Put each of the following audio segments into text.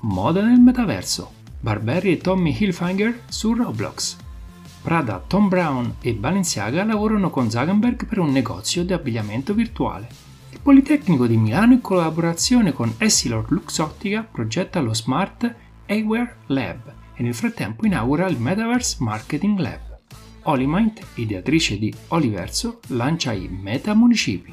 moda nel metaverso. Barberry e Tommy Hilfiger su Roblox. Prada, Tom Brown e Balenciaga lavorano con Zuckerberg per un negozio di abbigliamento virtuale. Il Politecnico di Milano in collaborazione con Essilor Luxottica progetta lo Smart Eyewear Lab e nel frattempo inaugura il Metaverse Marketing Lab. Olimind, ideatrice di Oliverso, lancia i Meta Municipi.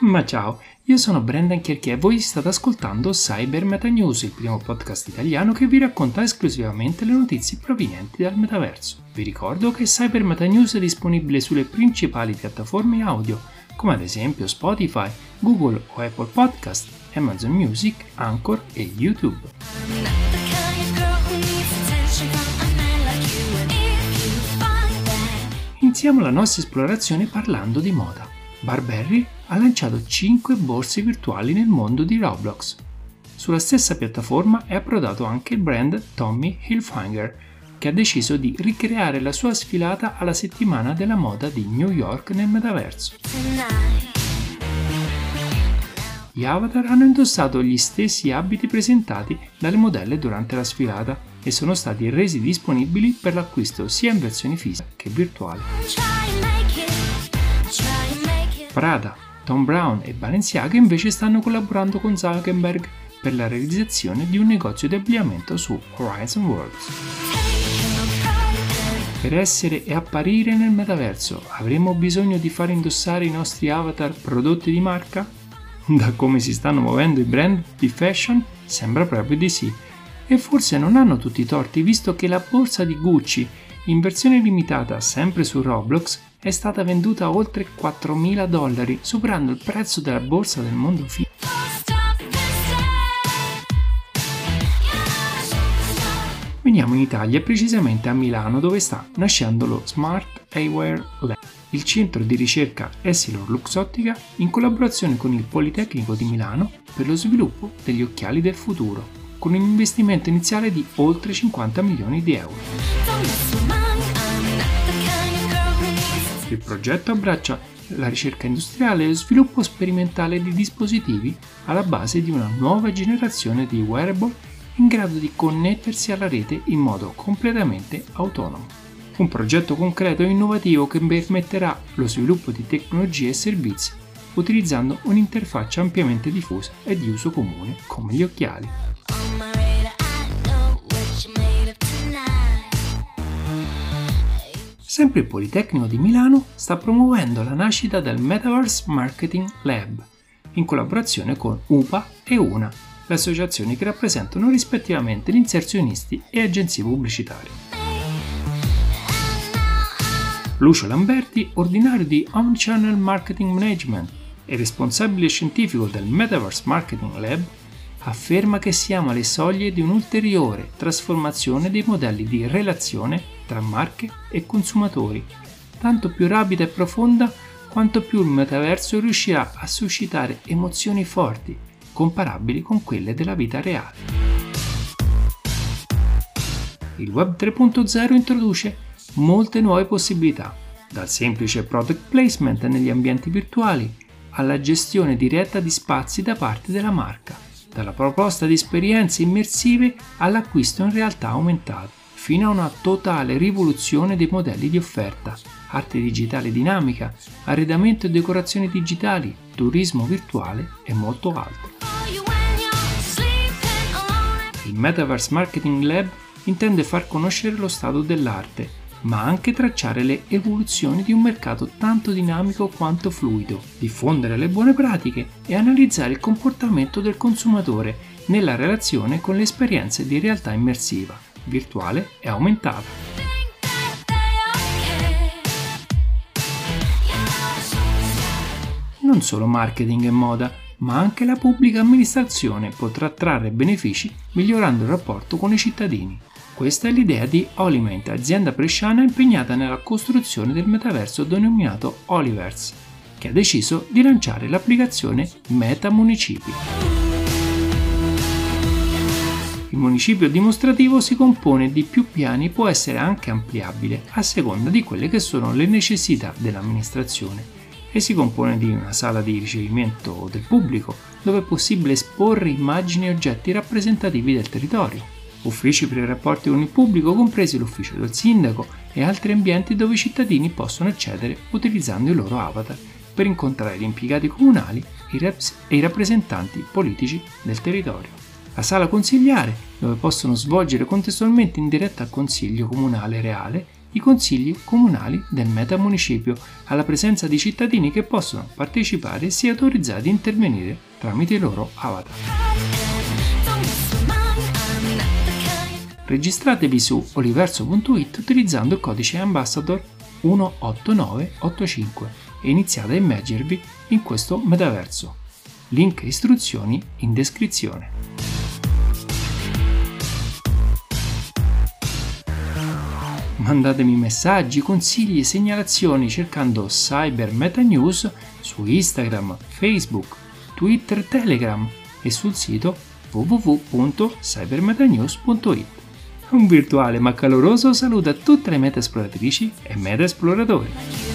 Ma ciao, io sono Brendan Chierchia e voi state ascoltando Cyber Meta News, il primo podcast italiano che vi racconta esclusivamente le notizie provenienti dal metaverso. Vi ricordo che Cyber Meta News è disponibile sulle principali piattaforme audio, come ad esempio Spotify, Google o Apple Podcast, Amazon Music, Anchor e YouTube. Iniziamo la nostra esplorazione parlando di moda. Barberry ha lanciato 5 borse virtuali nel mondo di Roblox. Sulla stessa piattaforma è approdato anche il brand Tommy Hilfiger, che ha deciso di ricreare la sua sfilata alla settimana della moda di New York nel metaverso. Gli avatar hanno indossato gli stessi abiti presentati dalle modelle durante la sfilata e sono stati resi disponibili per l'acquisto sia in versione fisica che virtuale. Prada, Tom Brown e Balenciaga invece stanno collaborando con Zuckerberg per la realizzazione di un negozio di abbigliamento su Horizon Worlds. Per essere e apparire nel metaverso avremo bisogno di far indossare i nostri avatar prodotti di marca? Da come si stanno muovendo i brand di fashion sembra proprio di sì. E forse non hanno tutti i torti visto che la borsa di Gucci in versione limitata sempre su Roblox è stata venduta a oltre 4.000 dollari, superando il prezzo della borsa del mondo fisico. Veniamo in Italia, precisamente a Milano, dove sta nascendo lo Smart Eyewear Lab, il centro di ricerca Essilor Luxottica in collaborazione con il Politecnico di Milano per lo sviluppo degli occhiali del futuro, con un investimento iniziale di oltre 50 milioni di euro. Il progetto abbraccia la ricerca industriale e lo sviluppo sperimentale di dispositivi alla base di una nuova generazione di wearable in grado di connettersi alla rete in modo completamente autonomo. Un progetto concreto e innovativo che permetterà lo sviluppo di tecnologie e servizi utilizzando un'interfaccia ampiamente diffusa e di uso comune come gli occhiali. Sempre il Politecnico di Milano sta promuovendo la nascita del Metaverse Marketing Lab, in collaborazione con UPA e UNA, le associazioni che rappresentano rispettivamente gli inserzionisti e agenzie pubblicitarie. Lucio Lamberti, ordinario di Omnichannel Marketing Management e responsabile scientifico del Metaverse Marketing Lab, afferma che siamo alle soglie di un'ulteriore trasformazione dei modelli di relazione tra marche e consumatori, tanto più rapida e profonda quanto più il metaverso riuscirà a suscitare emozioni forti, comparabili con quelle della vita reale. Il Web 3.0 introduce molte nuove possibilità, dal semplice product placement negli ambienti virtuali alla gestione diretta di spazi da parte della marca, dalla proposta di esperienze immersive all'acquisto in realtà aumentata fino a una totale rivoluzione dei modelli di offerta, arte digitale dinamica, arredamento e decorazioni digitali, turismo virtuale e molto altro. Il Metaverse Marketing Lab intende far conoscere lo stato dell'arte, ma anche tracciare le evoluzioni di un mercato tanto dinamico quanto fluido, diffondere le buone pratiche e analizzare il comportamento del consumatore nella relazione con le esperienze di realtà immersiva virtuale è aumentata. Non solo marketing e moda, ma anche la pubblica amministrazione potrà trarre benefici migliorando il rapporto con i cittadini. Questa è l'idea di Oliment, azienda bresciana impegnata nella costruzione del metaverso denominato Oliverse, che ha deciso di lanciare l'applicazione Meta Municipi. Il municipio dimostrativo si compone di più piani e può essere anche ampliabile a seconda di quelle che sono le necessità dell'amministrazione e si compone di una sala di ricevimento del pubblico dove è possibile esporre immagini e oggetti rappresentativi del territorio, uffici per i rapporti con il pubblico, compresi l'ufficio del sindaco e altri ambienti dove i cittadini possono accedere utilizzando i loro avatar per incontrare gli impiegati comunali e i rappresentanti politici del territorio. La sala consigliare, dove possono svolgere contestualmente in diretta al consiglio comunale reale i consigli comunali del metamunicipio, alla presenza di cittadini che possono partecipare e si autorizzati a intervenire tramite i loro avatar. Registratevi su oliverso.it utilizzando il codice Ambassador 18985 e iniziate a immergervi in questo metaverso. Link e istruzioni in descrizione. Mandatemi messaggi, consigli e segnalazioni cercando Cyber Meta News su Instagram, Facebook, Twitter, Telegram e sul sito www.cybermetanews.it. Un virtuale ma caloroso saluto a tutte le meta esploratrici e meta esploratori.